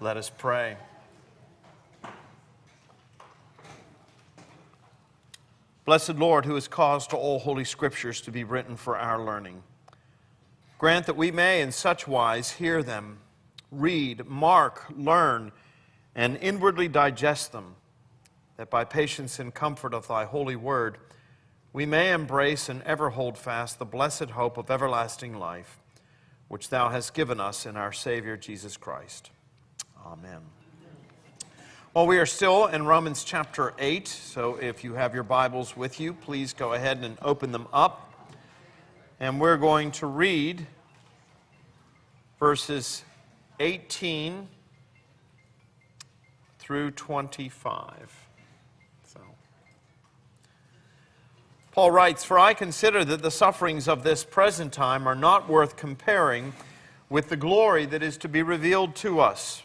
Let us pray. Blessed Lord, who has caused all holy scriptures to be written for our learning, grant that we may in such wise hear them, read, mark, learn, and inwardly digest them, that by patience and comfort of thy holy word we may embrace and ever hold fast the blessed hope of everlasting life, which thou hast given us in our Savior Jesus Christ. Amen. Well, we are still in Romans chapter 8, so if you have your Bibles with you, please go ahead and open them up. And we're going to read verses 18 through 25. So. Paul writes, For I consider that the sufferings of this present time are not worth comparing with the glory that is to be revealed to us.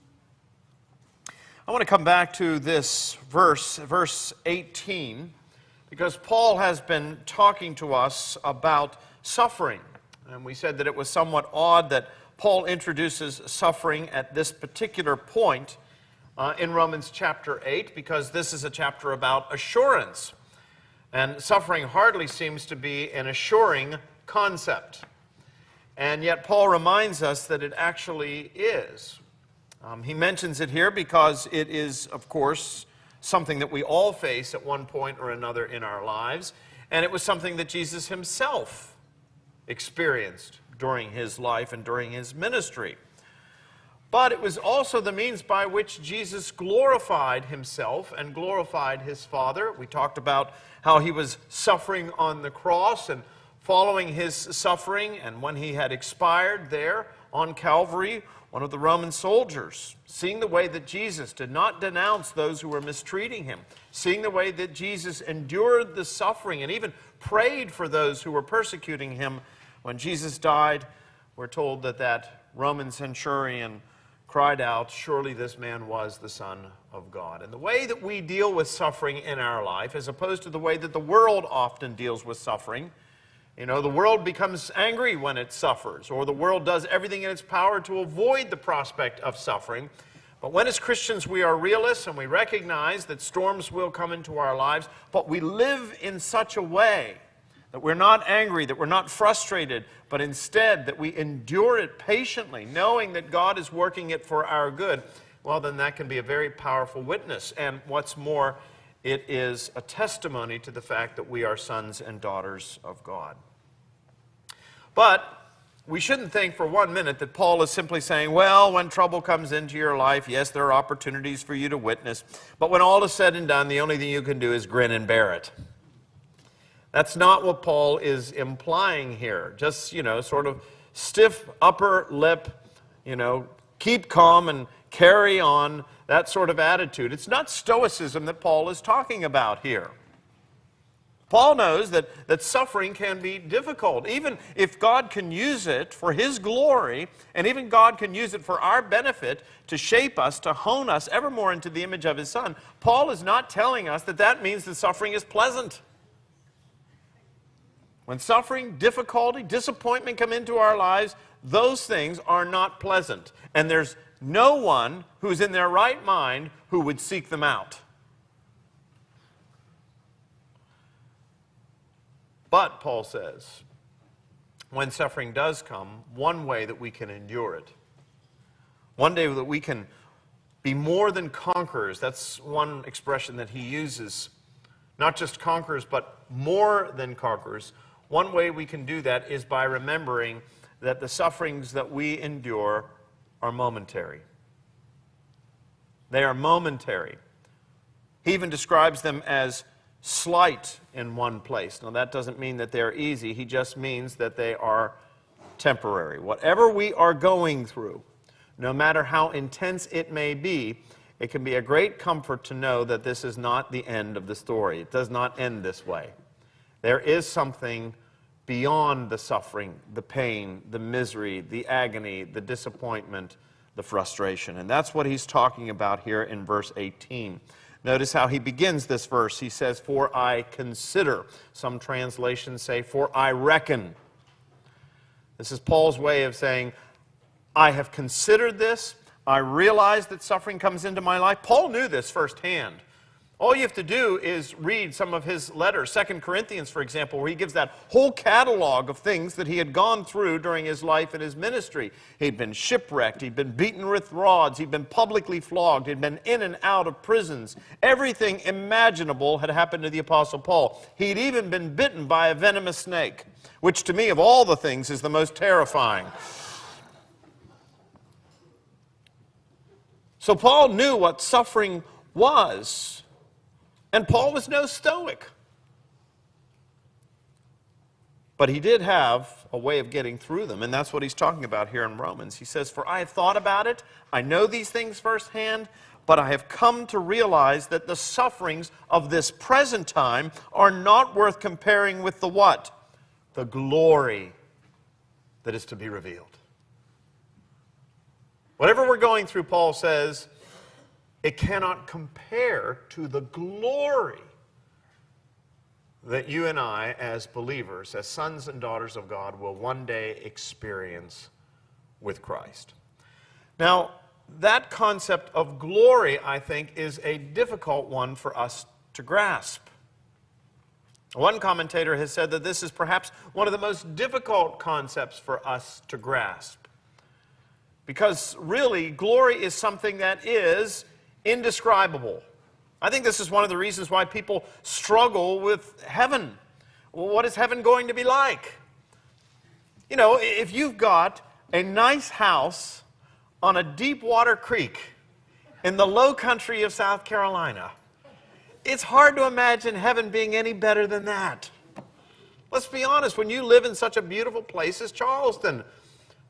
I want to come back to this verse, verse 18, because Paul has been talking to us about suffering. And we said that it was somewhat odd that Paul introduces suffering at this particular point uh, in Romans chapter 8, because this is a chapter about assurance. And suffering hardly seems to be an assuring concept. And yet, Paul reminds us that it actually is. Um, he mentions it here because it is, of course, something that we all face at one point or another in our lives. And it was something that Jesus himself experienced during his life and during his ministry. But it was also the means by which Jesus glorified himself and glorified his Father. We talked about how he was suffering on the cross and following his suffering, and when he had expired there on Calvary, one of the Roman soldiers, seeing the way that Jesus did not denounce those who were mistreating him, seeing the way that Jesus endured the suffering and even prayed for those who were persecuting him, when Jesus died, we're told that that Roman centurion cried out, Surely this man was the Son of God. And the way that we deal with suffering in our life, as opposed to the way that the world often deals with suffering, you know, the world becomes angry when it suffers, or the world does everything in its power to avoid the prospect of suffering. But when, as Christians, we are realists and we recognize that storms will come into our lives, but we live in such a way that we're not angry, that we're not frustrated, but instead that we endure it patiently, knowing that God is working it for our good, well, then that can be a very powerful witness. And what's more, it is a testimony to the fact that we are sons and daughters of God. But we shouldn't think for one minute that Paul is simply saying, well, when trouble comes into your life, yes, there are opportunities for you to witness, but when all is said and done, the only thing you can do is grin and bear it. That's not what Paul is implying here. Just, you know, sort of stiff upper lip, you know, keep calm and carry on, that sort of attitude. It's not stoicism that Paul is talking about here. Paul knows that, that suffering can be difficult. Even if God can use it for His glory, and even God can use it for our benefit to shape us, to hone us ever more into the image of His Son, Paul is not telling us that that means that suffering is pleasant. When suffering, difficulty, disappointment come into our lives, those things are not pleasant. And there's no one who's in their right mind who would seek them out. But, Paul says, when suffering does come, one way that we can endure it, one day that we can be more than conquerors, that's one expression that he uses. Not just conquerors, but more than conquerors. One way we can do that is by remembering that the sufferings that we endure are momentary. They are momentary. He even describes them as slight in one place. Now, that doesn't mean that they're easy, he just means that they are temporary. Whatever we are going through, no matter how intense it may be, it can be a great comfort to know that this is not the end of the story. It does not end this way. There is something beyond the suffering, the pain, the misery, the agony, the disappointment, the frustration. And that's what he's talking about here in verse 18. Notice how he begins this verse. He says, For I consider. Some translations say, For I reckon. This is Paul's way of saying, I have considered this. I realize that suffering comes into my life. Paul knew this firsthand. All you have to do is read some of his letters, Second Corinthians, for example, where he gives that whole catalog of things that he had gone through during his life and his ministry. He'd been shipwrecked, he'd been beaten with rods, he'd been publicly flogged, he'd been in and out of prisons. Everything imaginable had happened to the Apostle Paul. He'd even been bitten by a venomous snake, which to me, of all the things, is the most terrifying. So Paul knew what suffering was. And Paul was no stoic. But he did have a way of getting through them, and that's what he's talking about here in Romans. He says, For I have thought about it, I know these things firsthand, but I have come to realize that the sufferings of this present time are not worth comparing with the what? The glory that is to be revealed. Whatever we're going through, Paul says, it cannot compare to the glory that you and I, as believers, as sons and daughters of God, will one day experience with Christ. Now, that concept of glory, I think, is a difficult one for us to grasp. One commentator has said that this is perhaps one of the most difficult concepts for us to grasp. Because really, glory is something that is indescribable. I think this is one of the reasons why people struggle with heaven. Well, what is heaven going to be like? You know, if you've got a nice house on a deep water creek in the low country of South Carolina, it's hard to imagine heaven being any better than that. Let's be honest, when you live in such a beautiful place as Charleston,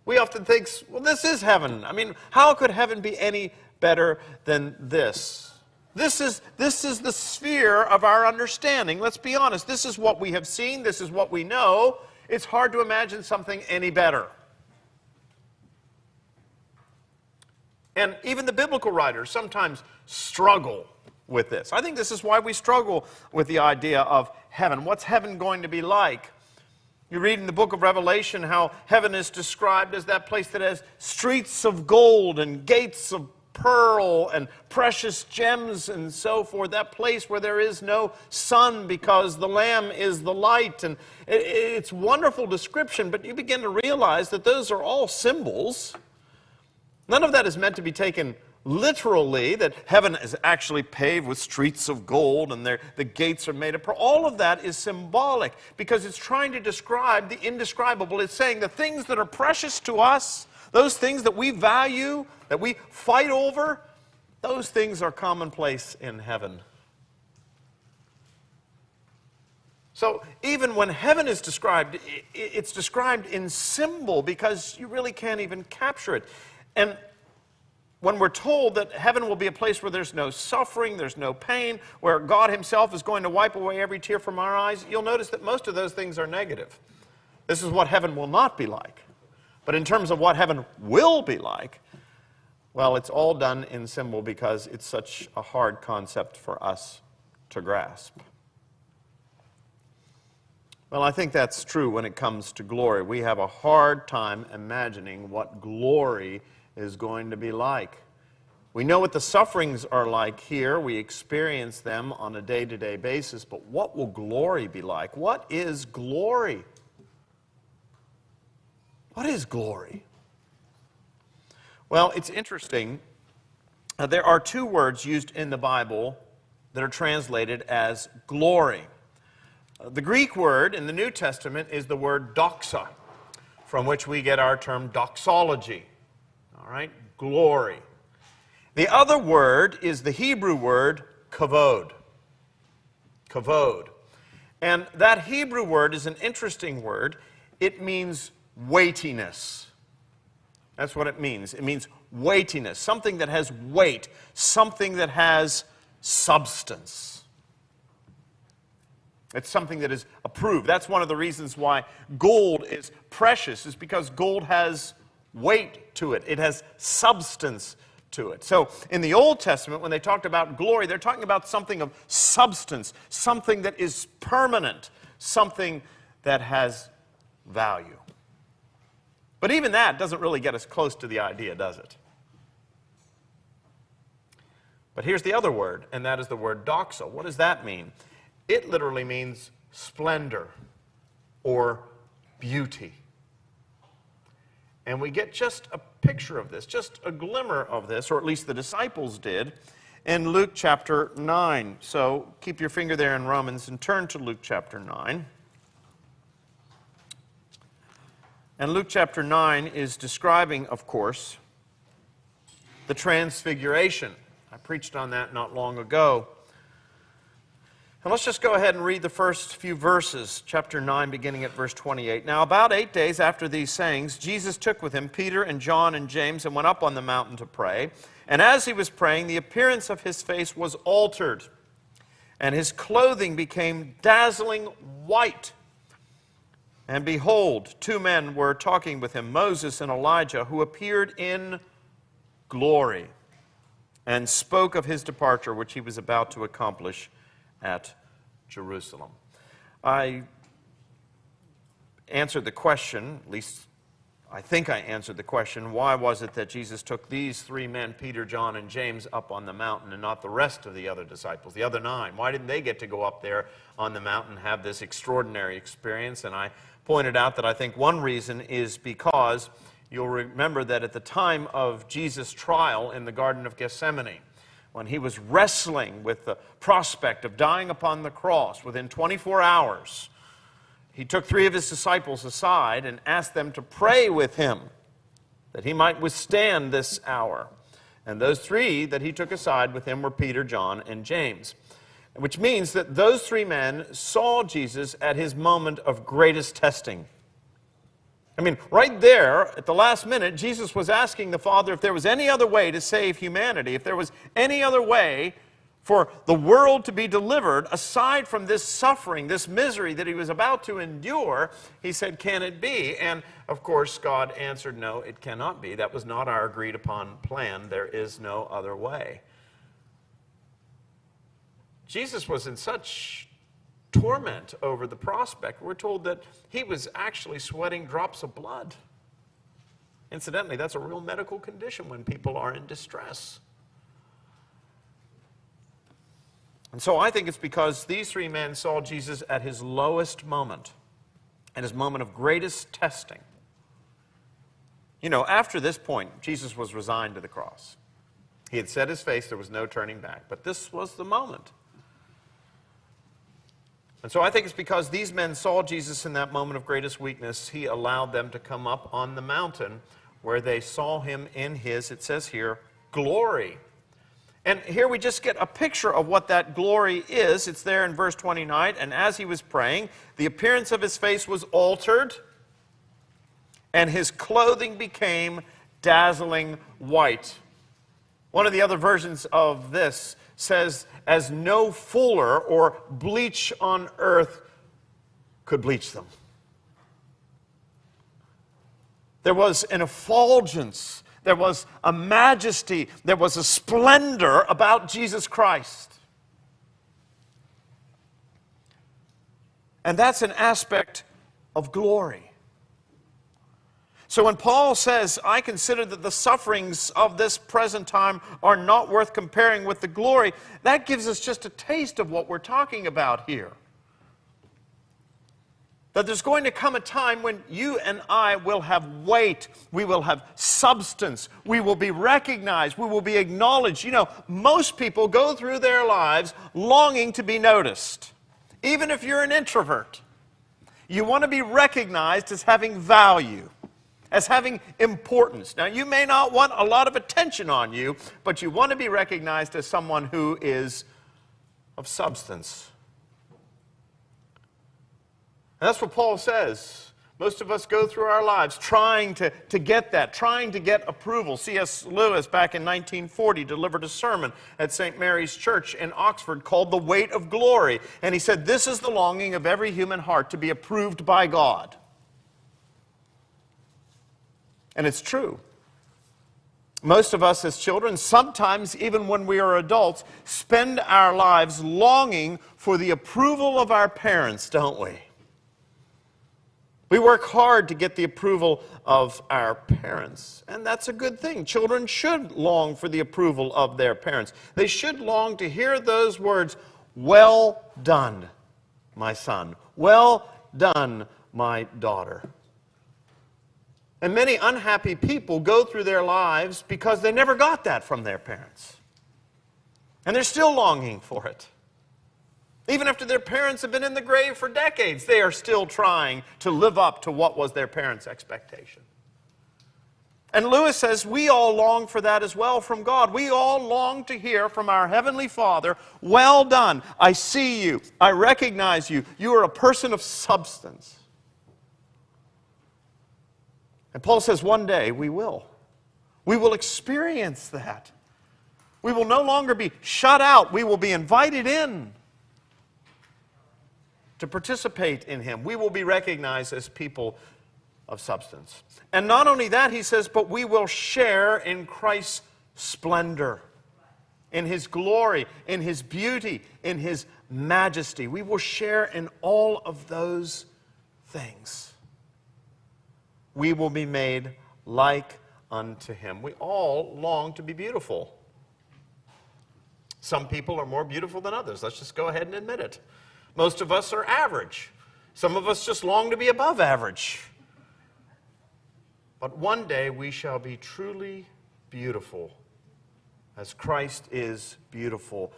we often think, well, this is heaven. I mean, how could heaven be any better than this. This is, this is the sphere of our understanding. Let's be honest. This is what we have seen. This is what we know. It's hard to imagine something any better. And even the biblical writers sometimes struggle with this. I think this is why we struggle with the idea of heaven. What's heaven going to be like? You read in the book of Revelation how heaven is described as that place that has streets of gold and gates of pearl and precious gems and so forth, that place where there is no sun because the Lamb is the light. And it's wonderful description, but you begin to realize that those are all symbols. None of that is meant to be taken literally, that heaven is actually paved with streets of gold and the gates are made of pearl. All of that is symbolic because it's trying to describe the indescribable. It's saying the things that are precious to us those things that we value, that we fight over, those things are commonplace in heaven. So even when heaven is described, it's described in symbol because you really can't even capture it. And when we're told that heaven will be a place where there's no suffering, there's no pain, where God Himself is going to wipe away every tear from our eyes, you'll notice that most of those things are negative. This is what heaven will not be like. But in terms of what heaven will be like, well, it's all done in symbol because it's such a hard concept for us to grasp. Well, I think that's true when it comes to glory. We have a hard time imagining what glory is going to be like. We know what the sufferings are like here. We experience them on a day to day basis, but what will glory be like? What is glory? What is glory? Well, it's interesting. Uh, there are two words used in the Bible that are translated as glory. The Greek word in the New Testament is the word doxa, from which we get our term doxology. All right? Glory. The other word is the Hebrew word kavod. Kavod. And that Hebrew word is an interesting word. It means weightiness. That's what it means. It means weightiness, something that has weight, something that has substance. It's something that is approved. That's one of the reasons why gold is precious, is because gold has weight to it, it has substance to it. So in the Old Testament, when they talked about glory, they're talking about something of substance, something that is permanent, something that has value. But even that doesn't really get us close to the idea, does it? But here's the other word, and that is the word doxa. What does that mean? It literally means splendor or beauty. And we get just a picture of this, just a glimmer of this, or at least the disciples did, in Luke chapter 9. So keep your finger there in Romans and turn to Luke chapter 9. And Luke chapter 9 is describing, of course, the transfiguration. I preached on that not long ago. And let's just go ahead and read the first few verses, chapter 9, beginning at verse 28. Now, about eight days after these sayings, Jesus took with him Peter and John and James and went up on the mountain to pray. And as he was praying, the appearance of his face was altered, and his clothing became dazzling white. And behold, two men were talking with him, Moses and Elijah, who appeared in glory and spoke of his departure, which he was about to accomplish at Jerusalem. I answered the question, at least I think I answered the question why was it that Jesus took these three men, Peter, John, and James, up on the mountain and not the rest of the other disciples, the other nine? Why didn't they get to go up there on the mountain and have this extraordinary experience? And I pointed out that I think one reason is because You'll remember that at the time of Jesus' trial in the Garden of Gethsemane, when he was wrestling with the prospect of dying upon the cross within 24 hours, he took three of his disciples aside and asked them to pray with him that he might withstand this hour. And those three that he took aside with him were Peter, John, and James. Which means that those three men saw Jesus at his moment of greatest testing. I mean, right there, at the last minute, Jesus was asking the Father if there was any other way to save humanity, if there was any other way for the world to be delivered aside from this suffering, this misery that he was about to endure. He said, Can it be? And of course, God answered, No, it cannot be. That was not our agreed upon plan. There is no other way. Jesus was in such torment over the prospect. We're told that he was actually sweating drops of blood. Incidentally, that's a real medical condition when people are in distress. And so I think it's because these three men saw Jesus at his lowest moment, at his moment of greatest testing. You know, after this point, Jesus was resigned to the cross. He had set his face, there was no turning back. But this was the moment. And so I think it's because these men saw Jesus in that moment of greatest weakness, he allowed them to come up on the mountain where they saw him in his, it says here, glory. And here we just get a picture of what that glory is. It's there in verse 29. And as he was praying, the appearance of his face was altered, and his clothing became dazzling white. One of the other versions of this says, as no fuller or bleach on earth could bleach them. There was an effulgence, there was a majesty, there was a splendor about Jesus Christ. And that's an aspect of glory. So when Paul says, I consider that the sufferings of this present time are not worth comparing with the glory, that gives us just a taste of what we're talking about here. That there's going to come a time when you and I will have weight, we will have substance, we will be recognized, we will be acknowledged. You know, most people go through their lives longing to be noticed. even if you're an introvert. You want to be recognized as having value, as having importance. Now, you may not want a lot of attention on you, but you want to be recognized as someone who is of substance. And that's what Paul says. Most of us go through our lives trying to, to get that, trying to get approval. C.S. Lewis, back in 1940, delivered a sermon at St. Mary's Church in Oxford called The Weight of Glory. And he said, This is the longing of every human heart to be approved by God. And it's true. Most of us as children, sometimes even when we are adults, spend our lives longing for the approval of our parents, don't we? We work hard to get the approval of our parents, and that's a good thing. Children should long for the approval of their parents. They should long to hear those words, Well done, my son. Well done, my daughter. And many unhappy people go through their lives because they never got that from their parents. And they're still longing for it. Even after their parents have been in the grave for decades, they are still trying to live up to what was their parents' expectation. And Lewis says we all long for that as well from God. We all long to hear from our Heavenly Father, Well done. I see you. I recognize you. You are a person of substance. And Paul says one day we will. We will experience that. We will no longer be shut out, we will be invited in to participate in Him. We will be recognized as people of substance. And not only that, he says, but we will share in Christ's splendor, in His glory, in His beauty, in His majesty. We will share in all of those things. We will be made like unto Him. We all long to be beautiful. Some people are more beautiful than others. Let's just go ahead and admit it. Most of us are average. Some of us just long to be above average. But one day we shall be truly beautiful as Christ is beautiful.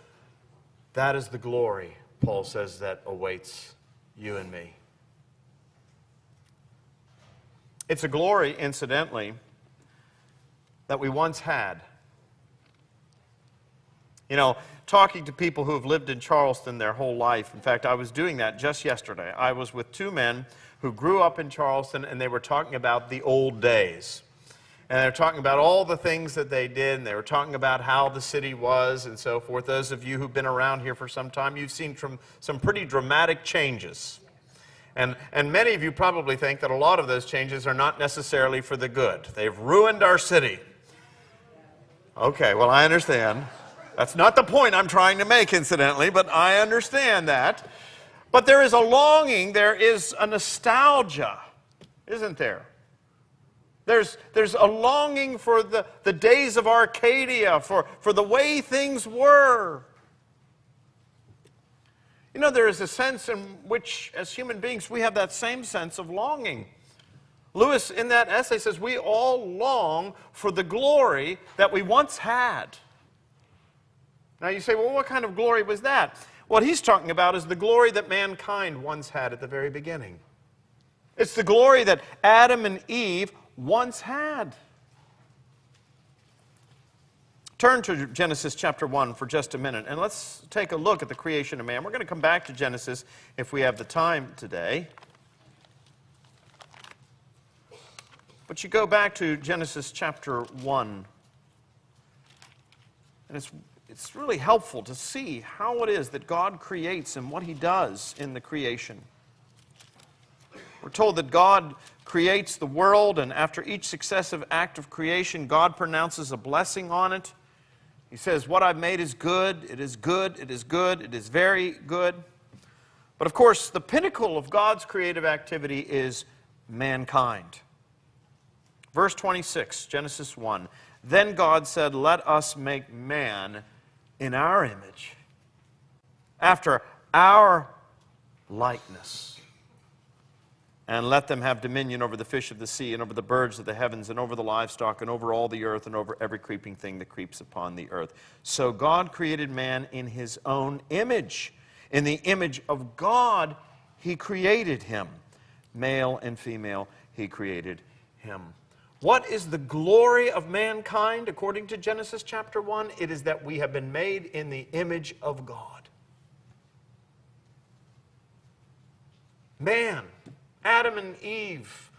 That is the glory, Paul says, that awaits you and me. It's a glory, incidentally, that we once had. You know, talking to people who have lived in Charleston their whole life. In fact, I was doing that just yesterday. I was with two men who grew up in Charleston and they were talking about the old days. And they were talking about all the things that they did, and they were talking about how the city was and so forth. Those of you who've been around here for some time, you've seen some, some pretty dramatic changes. And, and many of you probably think that a lot of those changes are not necessarily for the good. They've ruined our city. Okay, well, I understand. That's not the point I'm trying to make, incidentally, but I understand that. But there is a longing, there is a nostalgia, isn't there? There's, there's a longing for the, the days of Arcadia, for, for the way things were. You know, there is a sense in which, as human beings, we have that same sense of longing. Lewis, in that essay, says we all long for the glory that we once had. Now you say, well, what kind of glory was that? What he's talking about is the glory that mankind once had at the very beginning. It's the glory that Adam and Eve once had. Turn to Genesis chapter 1 for just a minute and let's take a look at the creation of man. We're going to come back to Genesis if we have the time today. But you go back to Genesis chapter 1, and it's it's really helpful to see how it is that God creates and what He does in the creation. We're told that God creates the world, and after each successive act of creation, God pronounces a blessing on it. He says, What I've made is good, it is good, it is good, it is very good. But of course, the pinnacle of God's creative activity is mankind. Verse 26, Genesis 1 Then God said, Let us make man in our image, after our likeness. And let them have dominion over the fish of the sea, and over the birds of the heavens, and over the livestock, and over all the earth, and over every creeping thing that creeps upon the earth. So God created man in his own image. In the image of God, he created him. Male and female, he created him. What is the glory of mankind according to Genesis chapter 1? It is that we have been made in the image of God. Man, Adam and Eve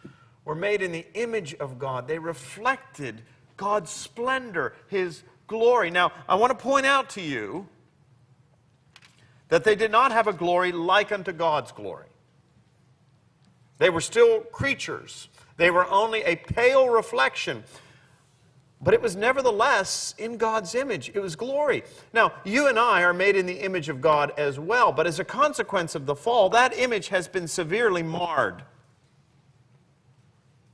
were made in the image of God. They reflected God's splendor, His glory. Now, I want to point out to you that they did not have a glory like unto God's glory. They were still creatures, they were only a pale reflection. But it was nevertheless in God's image. It was glory. Now, you and I are made in the image of God as well, but as a consequence of the fall, that image has been severely marred.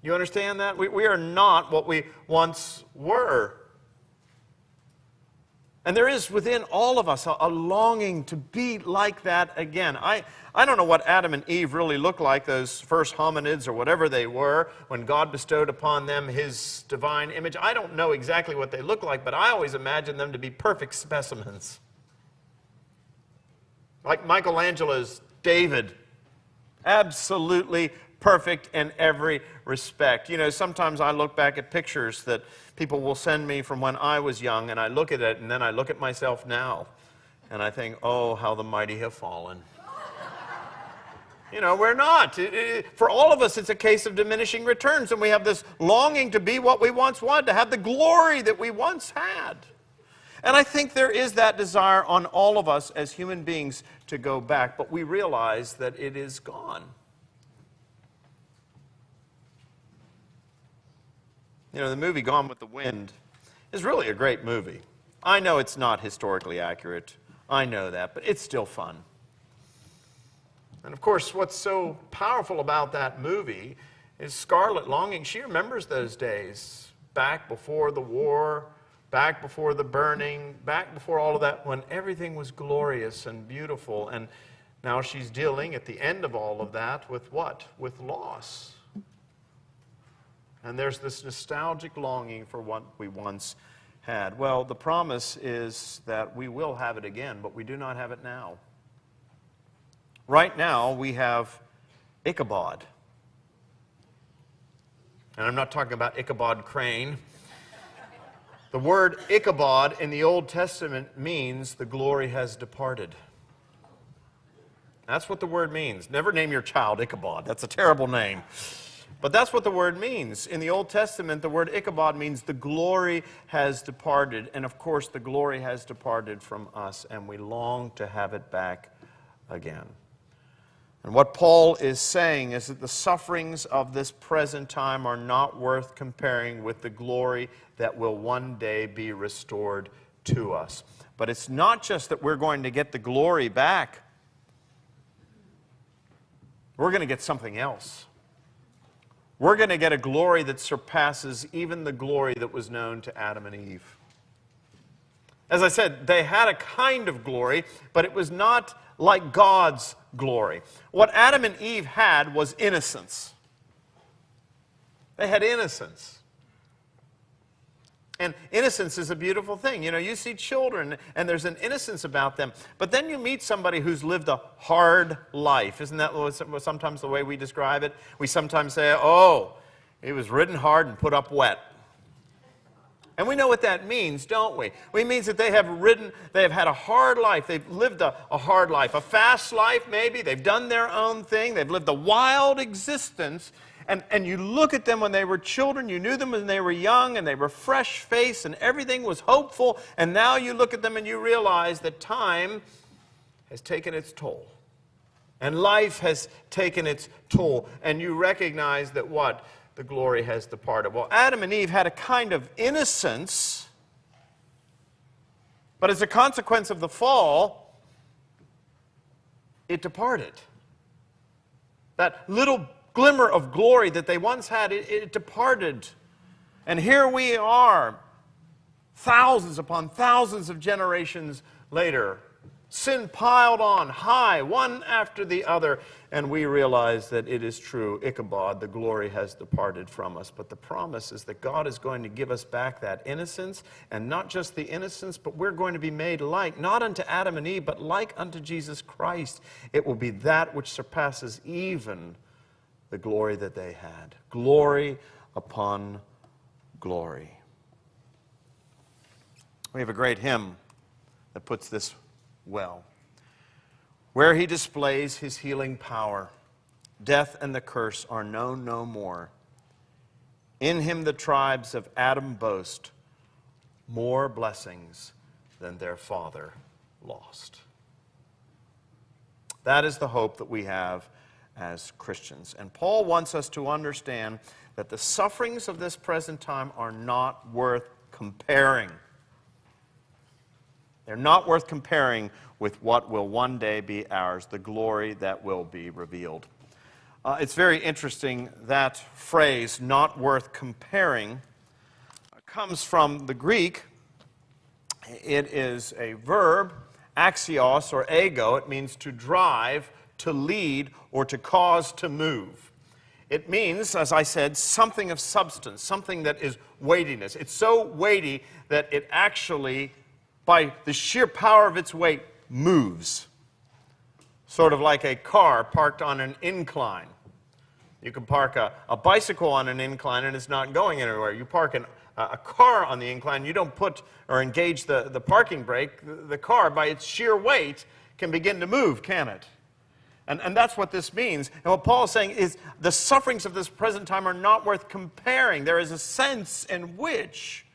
You understand that? We, we are not what we once were. And there is within all of us a, a, longing to be like that again. I, I don't know what Adam and Eve really looked like, those first hominids or whatever they were, when God bestowed upon them his divine image. I don't know exactly what they look like, but I always imagine them to be perfect specimens. Like Michelangelo's David. Absolutely perfect in every respect. You know, sometimes I look back at pictures that people will send me from when I was young, and I look at it, and then I look at myself now, and I think, oh, how the mighty have fallen. You know, we're not. For all of us, it's a case of diminishing returns, and we have this longing to be what we once wanted, to have the glory that we once had. And I think there is that desire on all of us as human beings to go back, but we realize that it is gone. You know, the movie Gone with the Wind is really a great movie. I know it's not historically accurate. I know that, but it's still fun. And of course, what's so powerful about that movie is Scarlett Longing. She remembers those days back before the war, back before the burning, back before all of that, when everything was glorious and beautiful. And now she's dealing at the end of all of that with what? With loss. And there's this nostalgic longing for what we once had. Well, the promise is that we will have it again, but we do not have it now. Right now, we have Ichabod. And I'm not talking about Ichabod Crane. The word Ichabod in the Old Testament means the glory has departed. That's what the word means. Never name your child Ichabod. That's a terrible name. But that's what the word means. In the Old Testament, the word Ichabod means the glory has departed. And of course, the glory has departed from us, and we long to have it back again. And what Paul is saying is that the sufferings of this present time are not worth comparing with the glory that will one day be restored to us. But it's not just that we're going to get the glory back, we're going to get something else we're going to get a glory that surpasses even the glory that was known to Adam and Eve. As I said, they had a kind of glory, but it was not like God's glory. What Adam and Eve had was innocence. They had innocence. And innocence is a beautiful thing. You know, you see children and there's an innocence about them, but then you meet somebody who's lived a hard life. Isn't that sometimes the way we describe it? We sometimes say, oh, he was ridden hard and put up wet. And we know what that means, don't we? It means that they have ridden, they have had a hard life. They've lived a, a hard life, a fast life maybe. They've done their own thing. They've lived a wild existence and, and you look at them when they were children, you knew them when they were young, and they were fresh faced, and everything was hopeful. And now you look at them and you realize that time has taken its toll. And life has taken its toll. And you recognize that what? The glory has departed. Well, Adam and Eve had a kind of innocence, but as a consequence of the fall, it departed. That little glimmer of glory that they once had, it, it departed. And here we are, thousands upon thousands of generations later, Sin piled on high, one after the other, and we realize that it is true. Ichabod, the glory has departed from us. But the promise is that God is going to give us back that innocence, and not just the innocence, but we're going to be made like, not unto Adam and Eve, but like unto Jesus Christ. It will be that which surpasses even the glory that they had. Glory upon glory. We have a great hymn that puts this well, where he displays his healing power. Death and the curse are known no more. In him the tribes of Adam boast more blessings than their father lost. That is the hope that we have as Christians. And Paul wants us to understand that the sufferings of this present time are not worth comparing. They're not worth comparing with what will one day be ours, the glory that will be revealed. Uh, it's very interesting that phrase, not worth comparing, comes from the Greek. It is a verb, axios or ego. It means to drive, to lead, or to cause to move. It means, as I said, something of substance, something that is weightiness. It's so weighty that it actually, by the sheer power of its weight, moves. Sort of like a car parked on an incline. You can park a, a bicycle on an incline and it's not going anywhere. You park an, a car on the incline, you don't put or engage the, the parking brake. The, the car, by its sheer weight, can begin to move, can it? And, and that's what this means. And what Paul is saying is the sufferings of this present time are not worth comparing. There is a sense in which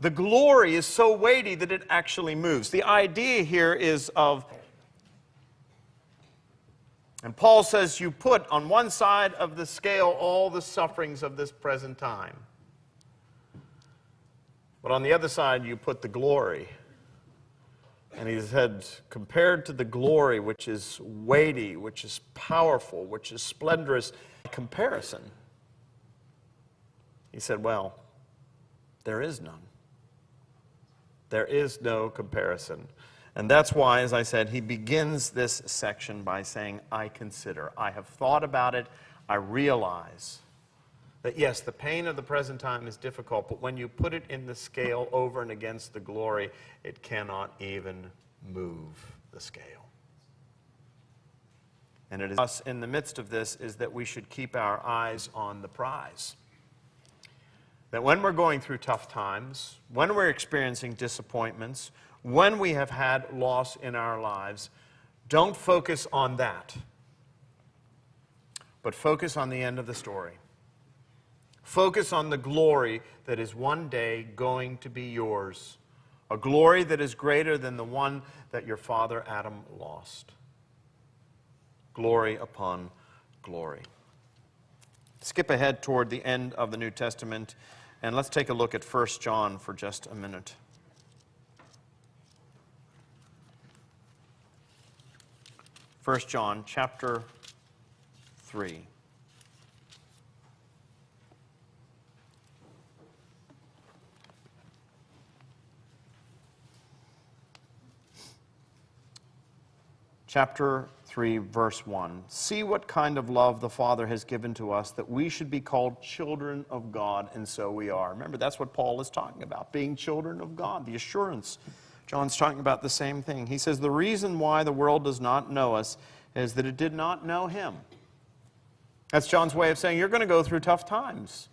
the glory is so weighty that it actually moves. The idea here is of, and Paul says, you put on one side of the scale all the sufferings of this present time. But on the other side, you put the glory. And he said, compared to the glory which is weighty, which is powerful, which is splendorous, comparison. He said, well, there is none. There is no comparison. And that's why, as I said, he begins this section by saying, I consider. I have thought about it. I realize that yes, the pain of the present time is difficult, but when you put it in the scale over and against the glory, it cannot even move the scale. And it is us in the midst of this is that we should keep our eyes on the prize. That when we're going through tough times, when we're experiencing disappointments, when we have had loss in our lives, don't focus on that, but focus on the end of the story. Focus on the glory that is one day going to be yours, a glory that is greater than the one that your father Adam lost. Glory upon glory. Skip ahead toward the end of the New Testament, and let's take a look at 1 John for just a minute. First John chapter 3. Chapter 3, verse 1. See what kind of love the Father has given to us that we should be called children of God, and so we are. Remember, that's what Paul is talking about being children of God, the assurance. John's talking about the same thing. He says, The reason why the world does not know us is that it did not know him. That's John's way of saying, You're going to go through tough times.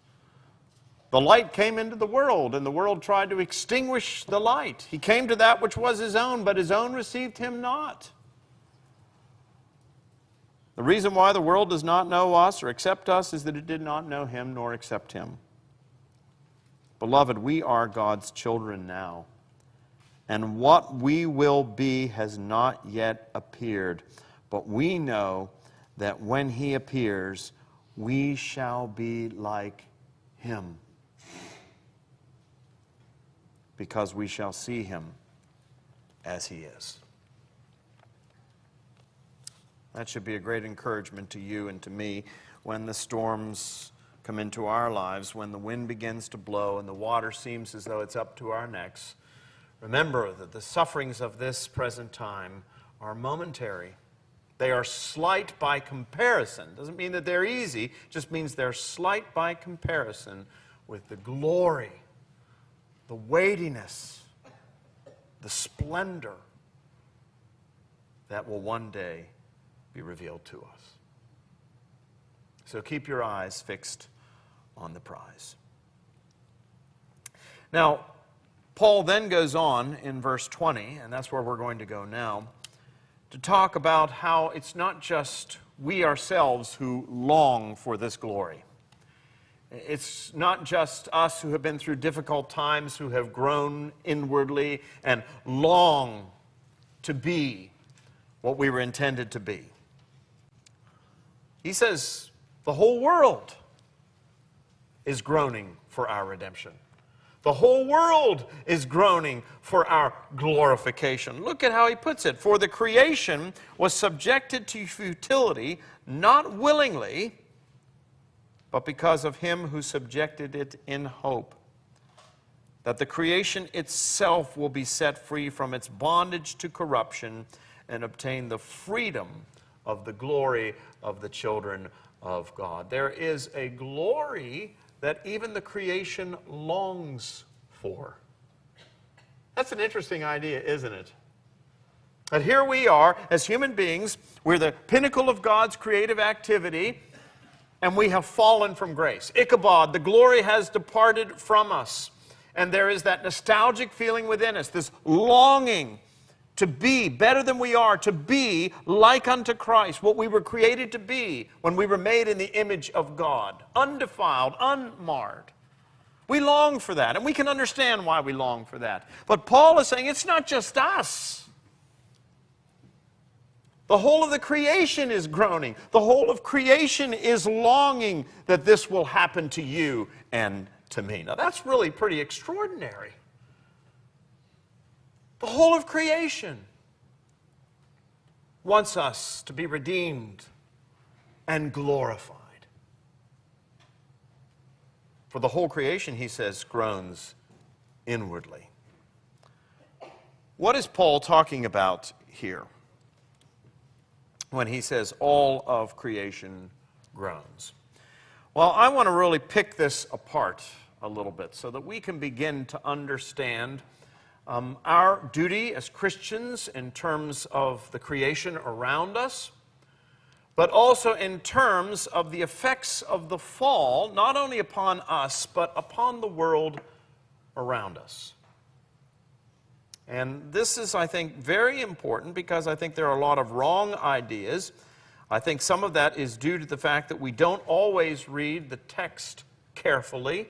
The light came into the world, and the world tried to extinguish the light. He came to that which was his own, but his own received him not. The reason why the world does not know us or accept us is that it did not know him nor accept him. Beloved, we are God's children now, and what we will be has not yet appeared. But we know that when he appears, we shall be like him, because we shall see him as he is. That should be a great encouragement to you and to me when the storms come into our lives, when the wind begins to blow and the water seems as though it's up to our necks. Remember that the sufferings of this present time are momentary. They are slight by comparison. Doesn't mean that they're easy, just means they're slight by comparison with the glory, the weightiness, the splendor that will one day be revealed to us. So keep your eyes fixed on the prize. Now, Paul then goes on in verse 20, and that's where we're going to go now, to talk about how it's not just we ourselves who long for this glory. It's not just us who have been through difficult times, who have grown inwardly and long to be what we were intended to be. He says the whole world is groaning for our redemption. The whole world is groaning for our glorification. Look at how he puts it. For the creation was subjected to futility, not willingly, but because of him who subjected it in hope. That the creation itself will be set free from its bondage to corruption and obtain the freedom of the glory of the children of God. There is a glory that even the creation longs for. That's an interesting idea, isn't it? That here we are, as human beings, we're the pinnacle of God's creative activity, and we have fallen from grace. Ichabod, the glory has departed from us. And there is that nostalgic feeling within us, this longing to be better than we are, to be like unto Christ, what we were created to be when we were made in the image of God, undefiled, unmarred. We long for that, and we can understand why we long for that. But Paul is saying it's not just us. The whole of the creation is groaning. The whole of creation is longing that this will happen to you and to me. Now, that's really pretty extraordinary. The whole of creation wants us to be redeemed and glorified. For the whole creation, he says, groans inwardly. What is Paul talking about here when he says all of creation groans? Well, I want to really pick this apart a little bit so that we can begin to understand um, our duty as Christians in terms of the creation around us, but also in terms of the effects of the fall, not only upon us, but upon the world around us. And this is, I think, very important because I think there are a lot of wrong ideas. I think some of that is due to the fact that we don't always read the text carefully.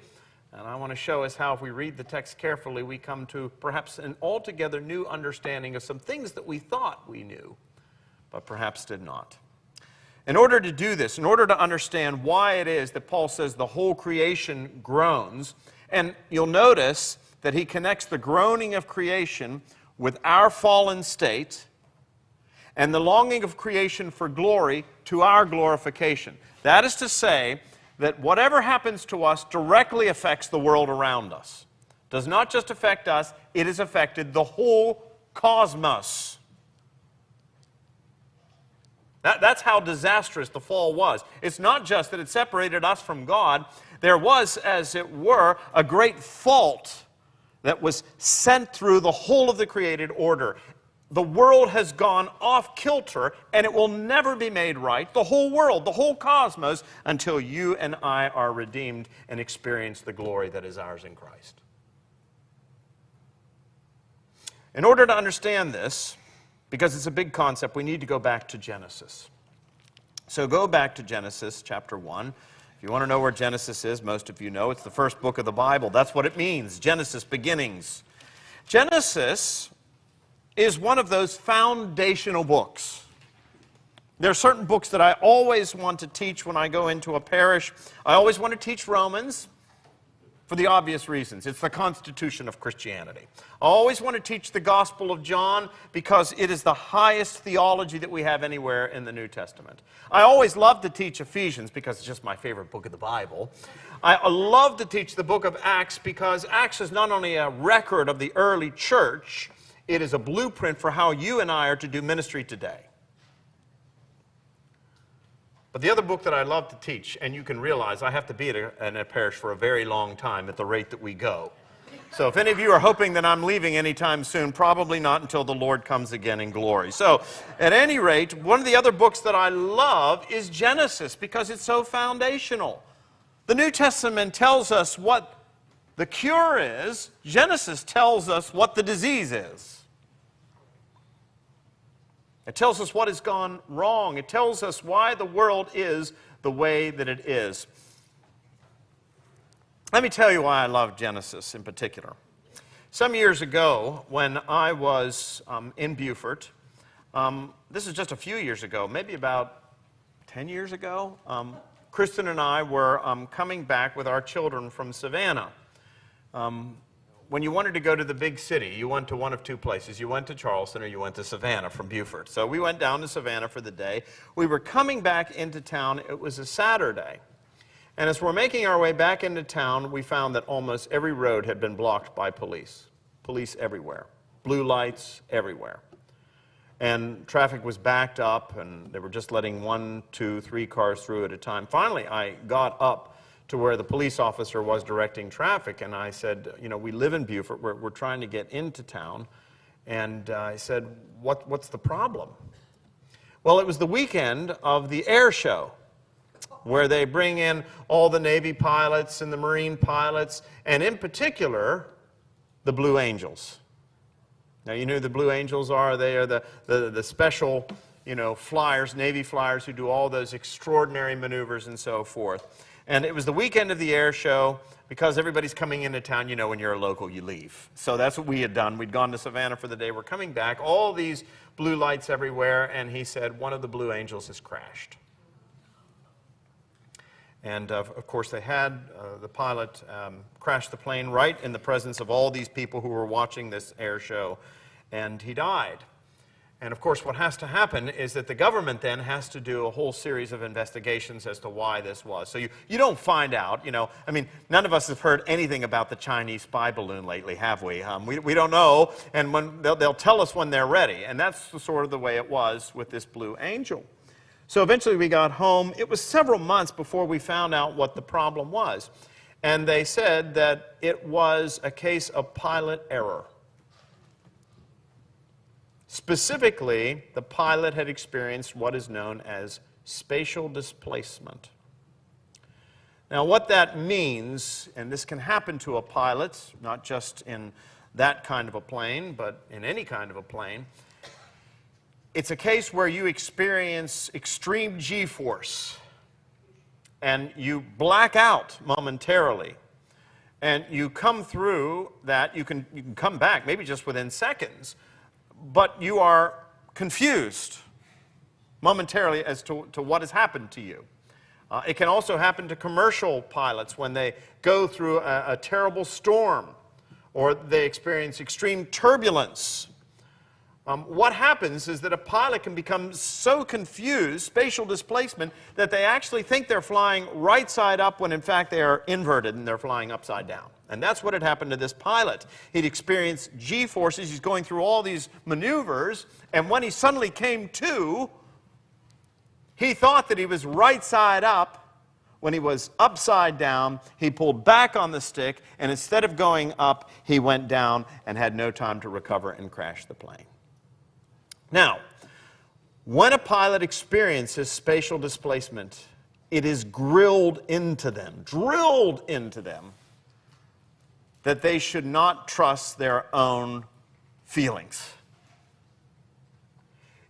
And I want to show us how, if we read the text carefully, we come to perhaps an altogether new understanding of some things that we thought we knew, but perhaps did not. In order to do this, in order to understand why it is that Paul says the whole creation groans, and you'll notice that he connects the groaning of creation with our fallen state and the longing of creation for glory to our glorification. That is to say, that whatever happens to us directly affects the world around us. Does not just affect us, it has affected the whole cosmos. That, that's how disastrous the fall was. It's not just that it separated us from God, there was, as it were, a great fault that was sent through the whole of the created order the world has gone off kilter and it will never be made right, the whole world, the whole cosmos, until you and I are redeemed and experience the glory that is ours in Christ. In order to understand this, because it's a big concept, we need to go back to Genesis. So go back to Genesis chapter 1. If you want to know where Genesis is, most of you know it's the first book of the Bible. That's what it means Genesis, beginnings. Genesis is one of those foundational books. There are certain books that I always want to teach when I go into a parish. I always want to teach Romans. for the obvious reasons. It's the constitution of Christianity. I always want to teach the Gospel of John because it is the highest theology that we have anywhere in the New Testament. I always love to teach Ephesians because it's just my favorite book of the Bible. I love to teach the book of Acts because Acts is not only a record of the early church, it is a blueprint for how you and I are to do ministry today. But the other book that I love to teach, and you can realize I have to be a, in a parish for a very long time at the rate that we go. So if any of you are hoping that I'm leaving anytime soon, probably not until the Lord comes again in glory. So at any rate, one of the other books that I love is Genesis because it's so foundational. The New Testament tells us what the cure is, Genesis tells us what the disease is. It tells us what has gone wrong. It tells us why the world is the way that it is. Let me tell you why I love Genesis in particular. Some years ago, when I was um, in Beaufort, um, this is just a few years ago, maybe about 10 years ago, um, Kristen and I were um, coming back with our children from Savannah. When you wanted to go to the big city, you went to one of two places. You went to Charleston or you went to Savannah from Beaufort. So we went down to Savannah for the day. We were coming back into town. It was a Saturday. And as we're making our way back into town, we found that almost every road had been blocked by police. Police everywhere. Blue lights everywhere. And traffic was backed up, and they were just letting one, two, three cars through at a time. Finally, I got up to where the police officer was directing traffic. And I said, you know, we live in Beaufort. We're, we're trying to get into town. And uh, I said, what, what's the problem? Well, it was the weekend of the air show where they bring in all the Navy pilots and the Marine pilots, and in particular, the Blue Angels. Now, you know who the Blue Angels are? They are the, the, the special, you know, flyers, Navy flyers who do all those extraordinary maneuvers and so forth. And it was the weekend of the air show. Because everybody's coming into town, you know, when you're a local, you leave. So that's what we had done. We'd gone to Savannah for the day. We're coming back, all these blue lights everywhere. And he said, one of the Blue Angels has crashed. And uh, of course, they had uh, the pilot um, crash the plane right in the presence of all these people who were watching this air show. And he died. And of course, what has to happen is that the government then has to do a whole series of investigations as to why this was. So you, you don't find out, you know, I mean, none of us have heard anything about the Chinese spy balloon lately, have we? Um, we, we don't know, and when, they'll, they'll tell us when they're ready. And that's sort of the way it was with this Blue Angel. So eventually we got home. It was several months before we found out what the problem was. And they said that it was a case of pilot error. Specifically, the pilot had experienced what is known as spatial displacement. Now, what that means, and this can happen to a pilot, not just in that kind of a plane, but in any kind of a plane, it's a case where you experience extreme g force and you black out momentarily. And you come through that, you can, you can come back, maybe just within seconds but you are confused momentarily as to, to what has happened to you. Uh, it can also happen to commercial pilots when they go through a, a terrible storm or they experience extreme turbulence um, what happens is that a pilot can become so confused, spatial displacement, that they actually think they're flying right side up when in fact they are inverted and they're flying upside down. And that's what had happened to this pilot. He'd experienced G forces, he's going through all these maneuvers, and when he suddenly came to, he thought that he was right side up. When he was upside down, he pulled back on the stick, and instead of going up, he went down and had no time to recover and crashed the plane. Now, when a pilot experiences spatial displacement, it is grilled into them, drilled into them, that they should not trust their own feelings.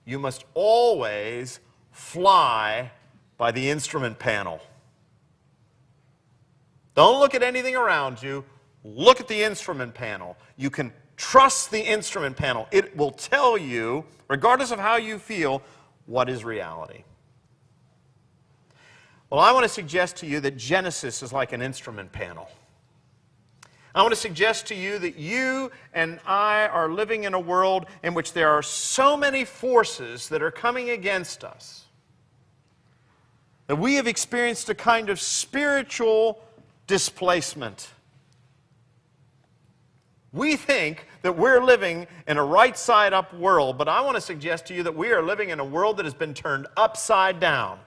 You must always fly by the instrument panel. Don't look at anything around you, look at the instrument panel. You can Trust the instrument panel. It will tell you, regardless of how you feel, what is reality. Well, I want to suggest to you that Genesis is like an instrument panel. I want to suggest to you that you and I are living in a world in which there are so many forces that are coming against us that we have experienced a kind of spiritual displacement. We think that we're living in a right side up world, but I want to suggest to you that we are living in a world that has been turned upside down.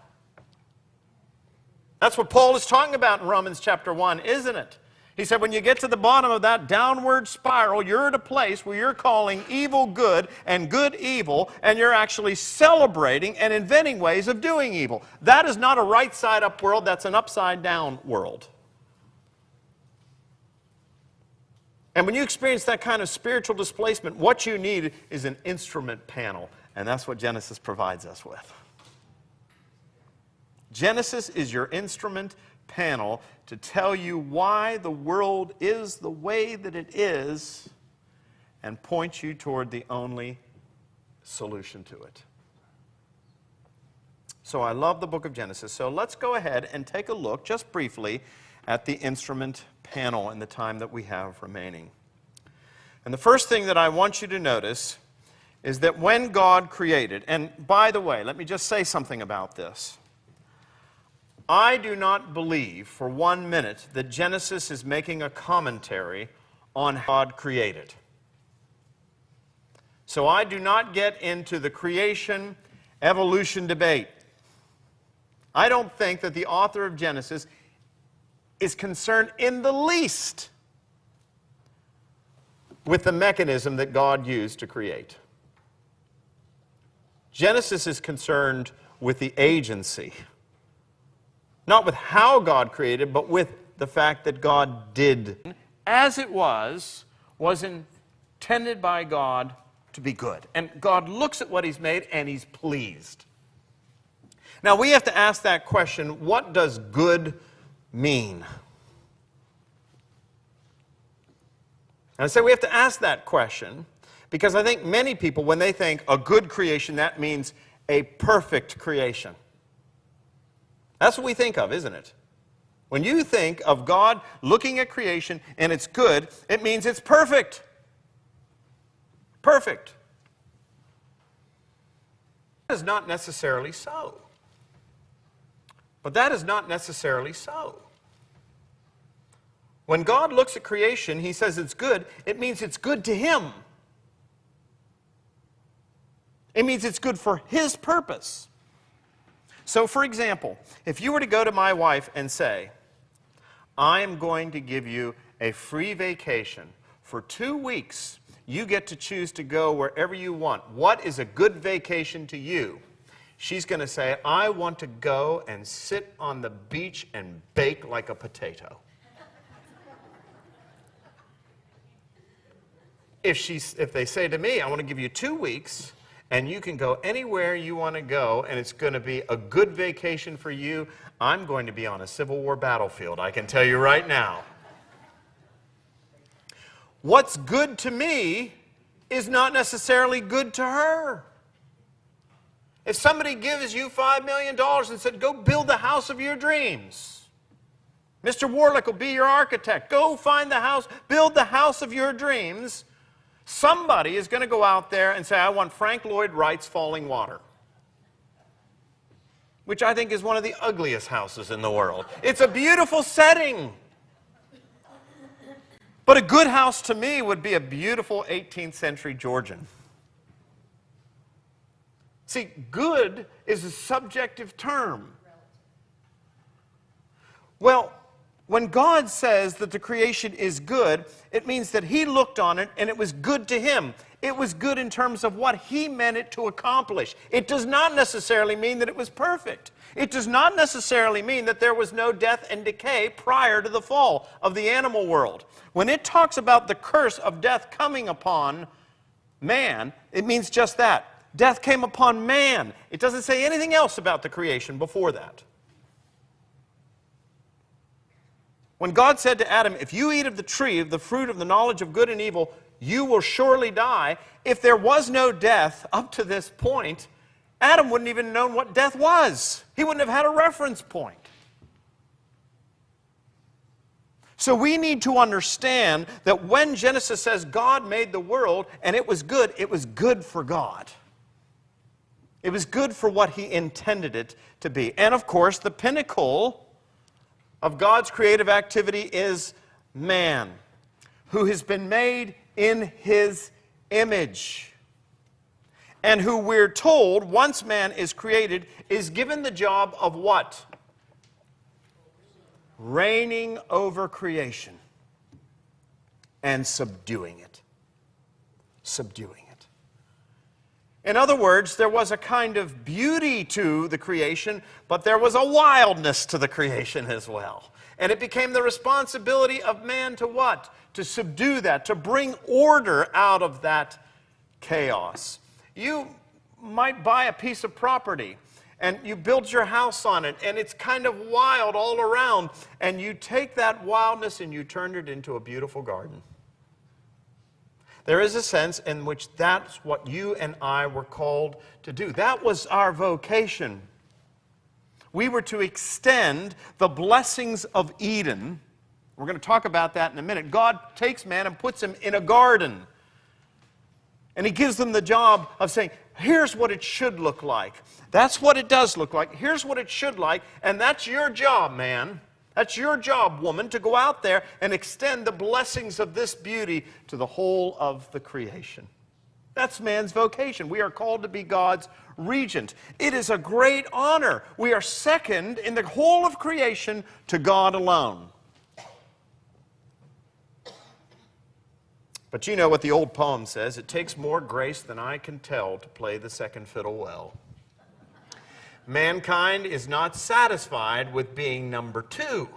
That's what Paul is talking about in Romans chapter 1, isn't it? He said, when you get to the bottom of that downward spiral, you're at a place where you're calling evil good and good evil, and you're actually celebrating and inventing ways of doing evil. That is not a right side up world, that's an upside down world. And when you experience that kind of spiritual displacement, what you need is an instrument panel, and that's what Genesis provides us with. Genesis is your instrument panel to tell you why the world is the way that it is and point you toward the only solution to it. So I love the book of Genesis. So let's go ahead and take a look, just briefly, at the instrument panel in the time that we have remaining. And the first thing that I want you to notice is that when God created, and by the way, let me just say something about this. I do not believe for one minute that Genesis is making a commentary on how God created. So I do not get into the creation evolution debate. I don't think that the author of Genesis is concerned in the least with the mechanism that God used to create. Genesis is concerned with the agency not with how God created, but with the fact that God did. As it was, was intended by God to be good. And God looks at what He's made and He's pleased. Now we have to ask that question what does good mean? And I say we have to ask that question because I think many people, when they think a good creation, that means a perfect creation. That's what we think of, isn't it? When you think of God looking at creation and it's good, it means it's perfect. Perfect. That is not necessarily so. But that is not necessarily so. When God looks at creation, He says it's good, it means it's good to Him. It means it's good for His purpose. So, for example, if you were to go to my wife and say, I am going to give you a free vacation for two weeks, you get to choose to go wherever you want. What is a good vacation to you? She's going to say, I want to go and sit on the beach and bake like a potato. if, if they say to me, I want to give you two weeks, and you can go anywhere you want to go, and it's going to be a good vacation for you. I'm going to be on a Civil War battlefield, I can tell you right now. What's good to me is not necessarily good to her. If somebody gives you $5 million and said, go build the house of your dreams, Mr. Warlick will be your architect. Go find the house, build the house of your dreams. Somebody is going to go out there and say, I want Frank Lloyd Wright's Falling Water, which I think is one of the ugliest houses in the world. It's a beautiful setting. But a good house to me would be a beautiful 18th century Georgian. See, good is a subjective term. Well, when God says that the creation is good, it means that He looked on it and it was good to Him. It was good in terms of what He meant it to accomplish. It does not necessarily mean that it was perfect. It does not necessarily mean that there was no death and decay prior to the fall of the animal world. When it talks about the curse of death coming upon man, it means just that. Death came upon man. It doesn't say anything else about the creation before that. When God said to Adam, If you eat of the tree, of the fruit of the knowledge of good and evil, you will surely die. If there was no death up to this point, Adam wouldn't even have known what death was. He wouldn't have had a reference point. So we need to understand that when Genesis says God made the world and it was good, it was good for God. It was good for what He intended it to be. And of course, the pinnacle of God's creative activity is man, who has been made in His image. And who we're told, once man is created, is given the job of what? reigning over creation and subduing it. Subduing. In other words, there was a kind of beauty to the creation, but there was a wildness to the creation as well. And it became the responsibility of man to what? To subdue that, to bring order out of that chaos. You might buy a piece of property and you build your house on it, and it's kind of wild all around. And you take that wildness and you turn it into a beautiful garden. There is a sense in which that's what you and I were called to do. That was our vocation. We were to extend the blessings of Eden. We're going to talk about that in a minute. God takes man and puts him in a garden. And he gives them the job of saying, here's what it should look like. That's what it does look like. Here's what it should like. And that's your job, man. That's your job, woman, to go out there and extend the blessings of this beauty to the whole of the creation. That's man's vocation. We are called to be God's regent. It is a great honor. We are second in the whole of creation to God alone. But you know what the old poem says it takes more grace than I can tell to play the second fiddle well. Mankind is not satisfied with being number two.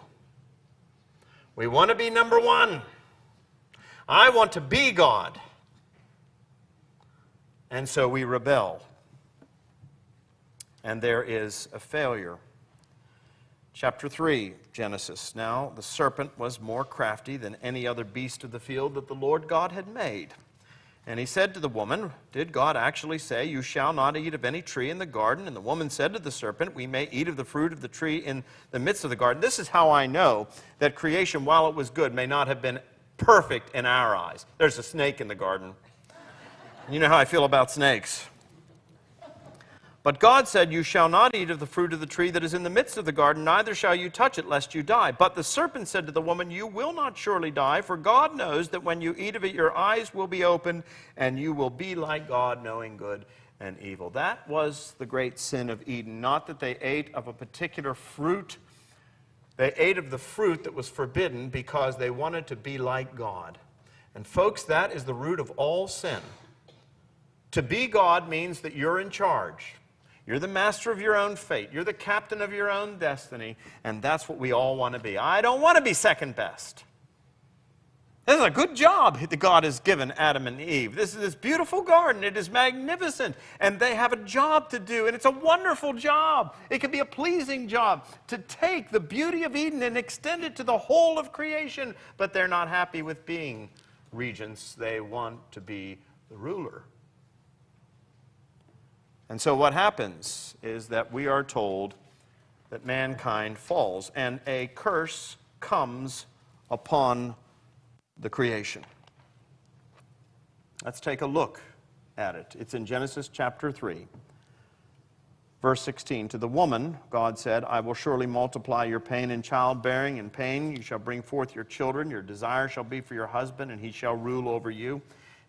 We want to be number one. I want to be God. And so we rebel. And there is a failure. Chapter 3, Genesis. Now the serpent was more crafty than any other beast of the field that the Lord God had made. And he said to the woman, Did God actually say, You shall not eat of any tree in the garden? And the woman said to the serpent, We may eat of the fruit of the tree in the midst of the garden. This is how I know that creation, while it was good, may not have been perfect in our eyes. There's a snake in the garden. You know how I feel about snakes. But God said, You shall not eat of the fruit of the tree that is in the midst of the garden, neither shall you touch it, lest you die. But the serpent said to the woman, You will not surely die, for God knows that when you eat of it, your eyes will be opened, and you will be like God, knowing good and evil. That was the great sin of Eden. Not that they ate of a particular fruit, they ate of the fruit that was forbidden because they wanted to be like God. And, folks, that is the root of all sin. To be God means that you're in charge. You're the master of your own fate. You're the captain of your own destiny. And that's what we all want to be. I don't want to be second best. This is a good job that God has given Adam and Eve. This is this beautiful garden. It is magnificent. And they have a job to do. And it's a wonderful job. It can be a pleasing job to take the beauty of Eden and extend it to the whole of creation. But they're not happy with being regents, they want to be the ruler. And so what happens is that we are told that mankind falls and a curse comes upon the creation. Let's take a look at it. It's in Genesis chapter 3. Verse 16 To the woman, God said, I will surely multiply your pain in childbearing. In pain you shall bring forth your children. Your desire shall be for your husband, and he shall rule over you.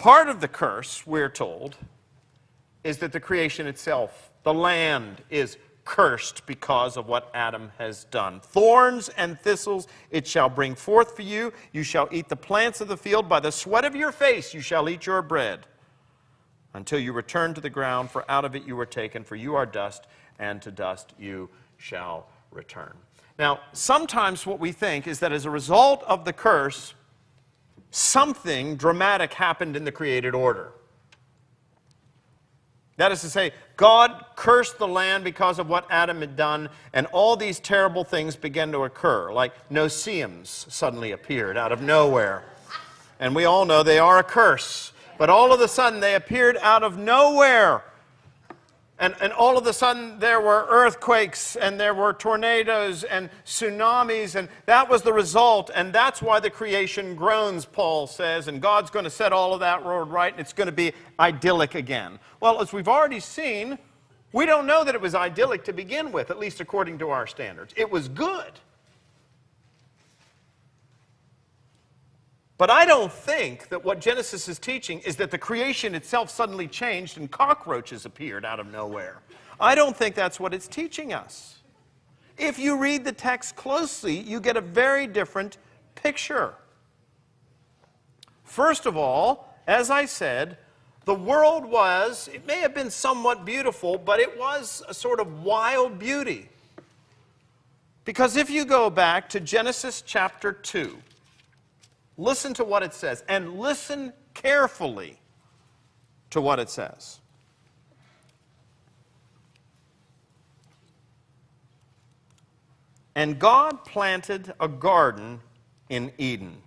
Part of the curse, we're told, is that the creation itself, the land, is cursed because of what Adam has done. Thorns and thistles it shall bring forth for you. You shall eat the plants of the field. By the sweat of your face you shall eat your bread until you return to the ground, for out of it you were taken, for you are dust, and to dust you shall return. Now, sometimes what we think is that as a result of the curse, something dramatic happened in the created order. That is to say, God cursed the land because of what Adam had done, and all these terrible things began to occur, like no-see-ums suddenly appeared out of nowhere. And we all know they are a curse. But all of a sudden, they appeared out of nowhere. And, and all of a sudden, there were earthquakes and there were tornadoes and tsunamis, and that was the result. And that's why the creation groans, Paul says. And God's going to set all of that road right, and it's going to be idyllic again. Well, as we've already seen, we don't know that it was idyllic to begin with, at least according to our standards. It was good. But I don't think that what Genesis is teaching is that the creation itself suddenly changed and cockroaches appeared out of nowhere. I don't think that's what it's teaching us. If you read the text closely, you get a very different picture. First of all, as I said, the world was, it may have been somewhat beautiful, but it was a sort of wild beauty. Because if you go back to Genesis chapter 2, Listen to what it says, and listen carefully to what it says. And God planted a garden in Eden.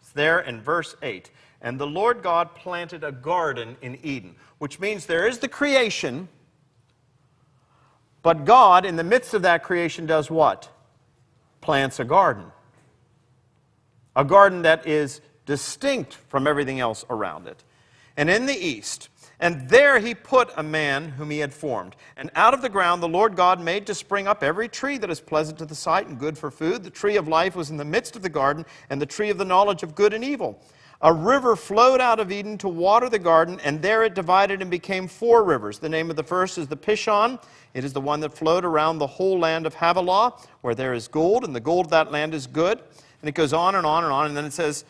It's there in verse 8. And the Lord God planted a garden in Eden, which means there is the creation, but God, in the midst of that creation, does what? Plants a garden a garden that is distinct from everything else around it. And in the east, and there he put a man whom he had formed. And out of the ground the Lord God made to spring up every tree that is pleasant to the sight and good for food. The tree of life was in the midst of the garden, and the tree of the knowledge of good and evil. A river flowed out of Eden to water the garden, and there it divided and became four rivers. The name of the first is the Pishon. It is the one that flowed around the whole land of Havilah, where there is gold, and the gold of that land is good. And it goes on and on and on. And then it says,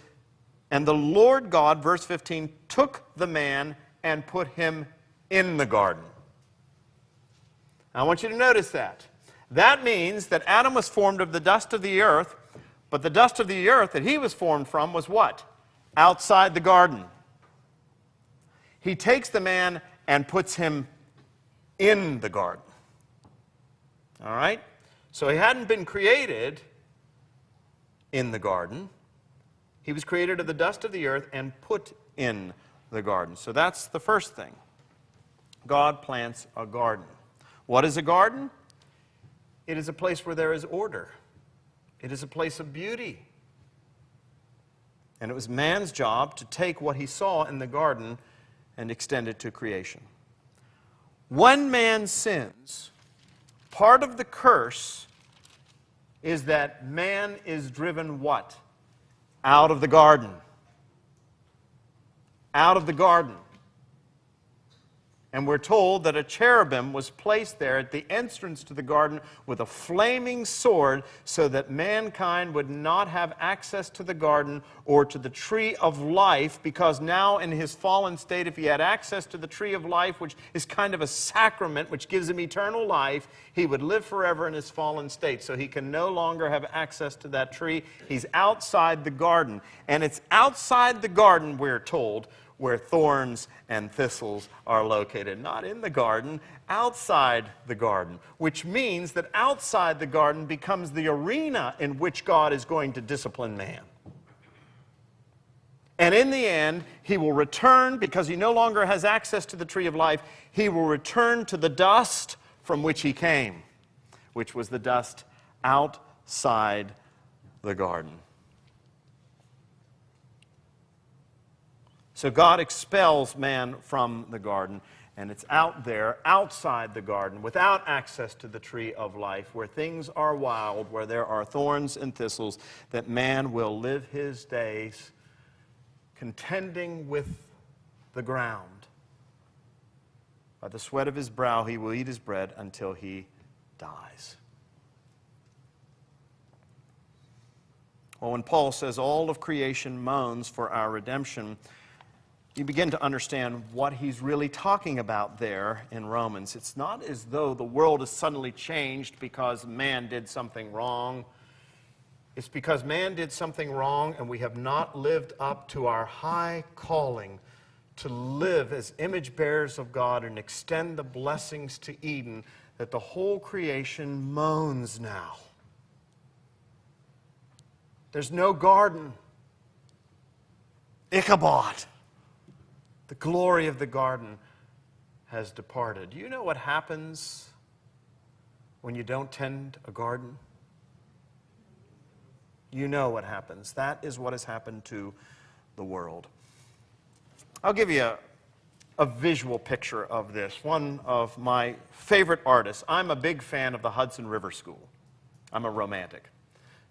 And the Lord God, verse 15, took the man and put him in the garden. Now, I want you to notice that. That means that Adam was formed of the dust of the earth, but the dust of the earth that he was formed from was what? Outside the garden. He takes the man and puts him in the garden. All right? So he hadn't been created in the garden. He was created of the dust of the earth and put in the garden. So that's the first thing. God plants a garden. What is a garden? It is a place where there is order, it is a place of beauty. And it was man's job to take what he saw in the garden and extend it to creation. When man sins, part of the curse is that man is driven what? Out of the garden. Out of the garden. And we're told that a cherubim was placed there at the entrance to the garden with a flaming sword so that mankind would not have access to the garden or to the tree of life, because now in his fallen state, if he had access to the tree of life, which is kind of a sacrament which gives him eternal life, he would live forever in his fallen state. So he can no longer have access to that tree. He's outside the garden. And it's outside the garden, we're told, where thorns and thistles are located. Not in the garden, outside the garden, which means that outside the garden becomes the arena in which God is going to discipline man. And in the end, he will return, because he no longer has access to the tree of life, he will return to the dust from which he came, which was the dust outside the garden. So God expels man from the garden, and it's out there, outside the garden, without access to the tree of life, where things are wild, where there are thorns and thistles, that man will live his days contending with the ground. By the sweat of his brow, he will eat his bread until he dies. Well, when Paul says all of creation moans for our redemption, you begin to understand what he's really talking about there in Romans. It's not as though the world has suddenly changed because man did something wrong. It's because man did something wrong and we have not lived up to our high calling to live as image bearers of God and extend the blessings to Eden that the whole creation moans now. There's no garden. Ichabod. The glory of the garden has departed. Do you know what happens when you don't tend a garden? You know what happens. That is what has happened to the world. I'll give you a, a visual picture of this. One of my favorite artists. I'm a big fan of the Hudson River School. I'm a romantic.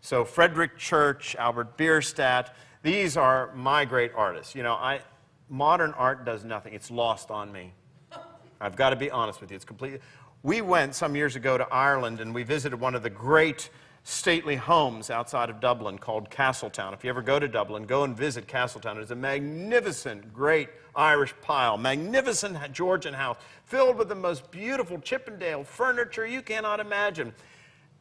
So, Frederic Church, Albert Bierstadt, these are my great artists. You know, I, modern art does nothing, it's lost on me. I've got to be honest with you. It's completely. We went some years ago to Ireland and we visited one of the great stately homes outside of Dublin called Castletown. If you ever go to Dublin, go and visit Castletown. It's a magnificent, great Irish pile, magnificent Georgian house filled with the most beautiful Chippendale furniture you cannot imagine.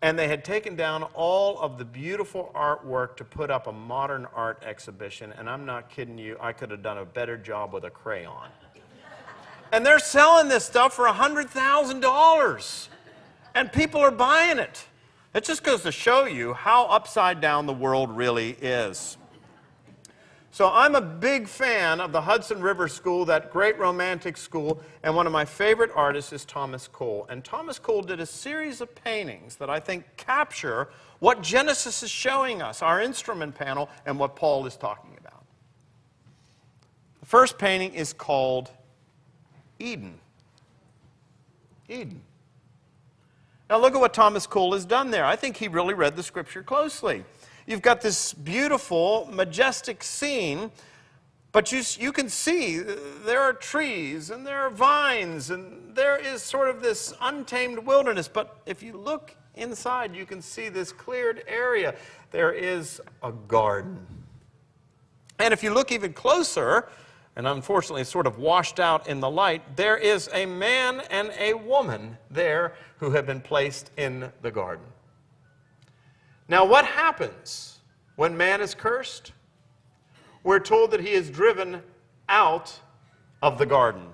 And they had taken down all of the beautiful artwork to put up a modern art exhibition. And I'm not kidding you, I could have done a better job with a crayon. And they're selling this stuff for $100,000. And people are buying it. It just goes to show you how upside down the world really is. So I'm a big fan of the Hudson River School, that great romantic school, and one of my favorite artists is Thomas Cole. And Thomas Cole did a series of paintings that I think capture what Genesis is showing us, our instrument panel, and what Paul is talking about. The first painting is called Eden. Eden. Now, look at what Thomas Cole has done there. I think he really read the scripture closely. You've got this beautiful, majestic scene, but you, you can see uh, there are trees and there are vines and there is sort of this untamed wilderness. But if you look inside, you can see this cleared area. There is a garden. And if you look even closer, and unfortunately sort of washed out in the light, there is a man and a woman there who have been placed in the garden. Now, what happens when man is cursed? We're told that he is driven out of the garden.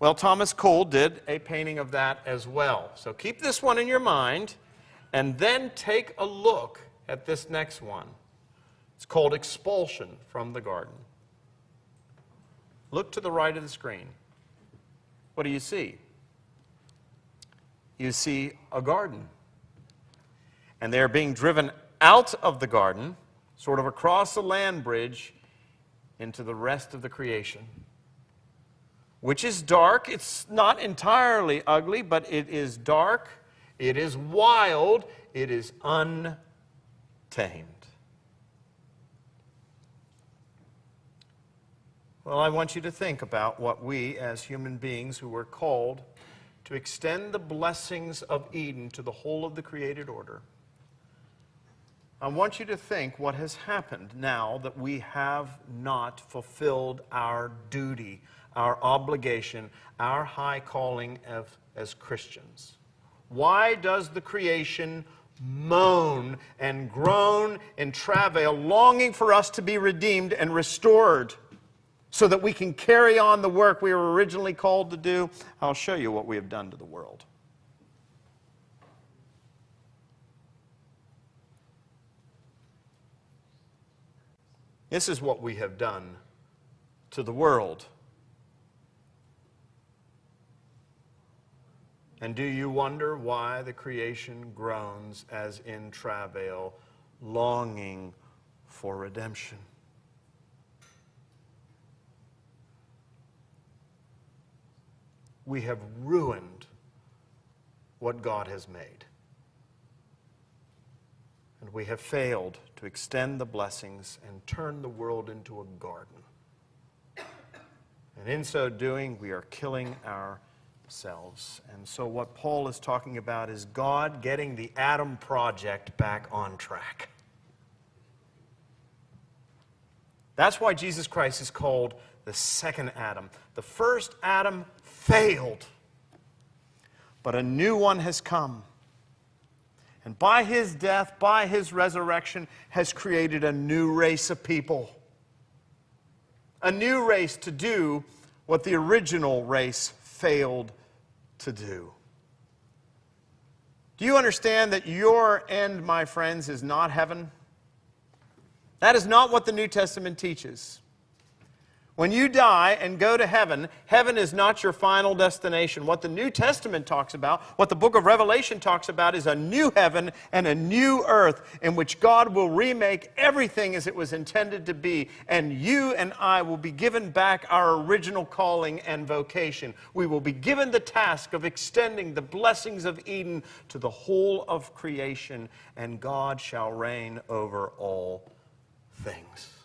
Well, Thomas Cole did a painting of that as well. So keep this one in your mind and then take a look at this next one. It's called Expulsion from the Garden. Look to the right of the screen. What do you see? You see a garden. And they're being driven out of the garden, sort of across a land bridge, into the rest of the creation, which is dark. It's not entirely ugly, but it is dark, it is wild, it is untamed. Well, I want you to think about what we, as human beings who were called to extend the blessings of Eden to the whole of the created order, I want you to think what has happened now that we have not fulfilled our duty, our obligation, our high calling as, as Christians. Why does the creation moan and groan and travail, longing for us to be redeemed and restored? so that we can carry on the work we were originally called to do, I'll show you what we have done to the world. This is what we have done to the world. And do you wonder why the creation groans as in travail, longing for redemption? we have ruined what God has made. And we have failed to extend the blessings and turn the world into a garden. And in so doing, we are killing ourselves. And so, what Paul is talking about is God getting the Adam project back on track. That's why Jesus Christ is called the second Adam. The first Adam failed, but a new one has come. And by his death, by his resurrection, has created a new race of people. A new race to do what the original race failed to do. Do you understand that your end, my friends, is not heaven? That is not what the New Testament teaches. When you die and go to heaven, heaven is not your final destination. What the New Testament talks about, what the book of Revelation talks about, is a new heaven and a new earth in which God will remake everything as it was intended to be. And you and I will be given back our original calling and vocation. We will be given the task of extending the blessings of Eden to the whole of creation, and God shall reign over all things.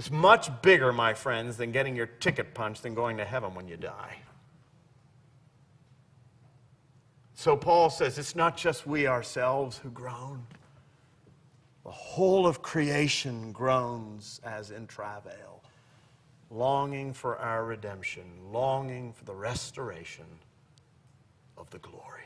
It's much bigger, my friends, than getting your ticket punched and going to heaven when you die. So Paul says it's not just we ourselves who groan. The whole of creation groans as in travail, longing for our redemption, longing for the restoration of the glory.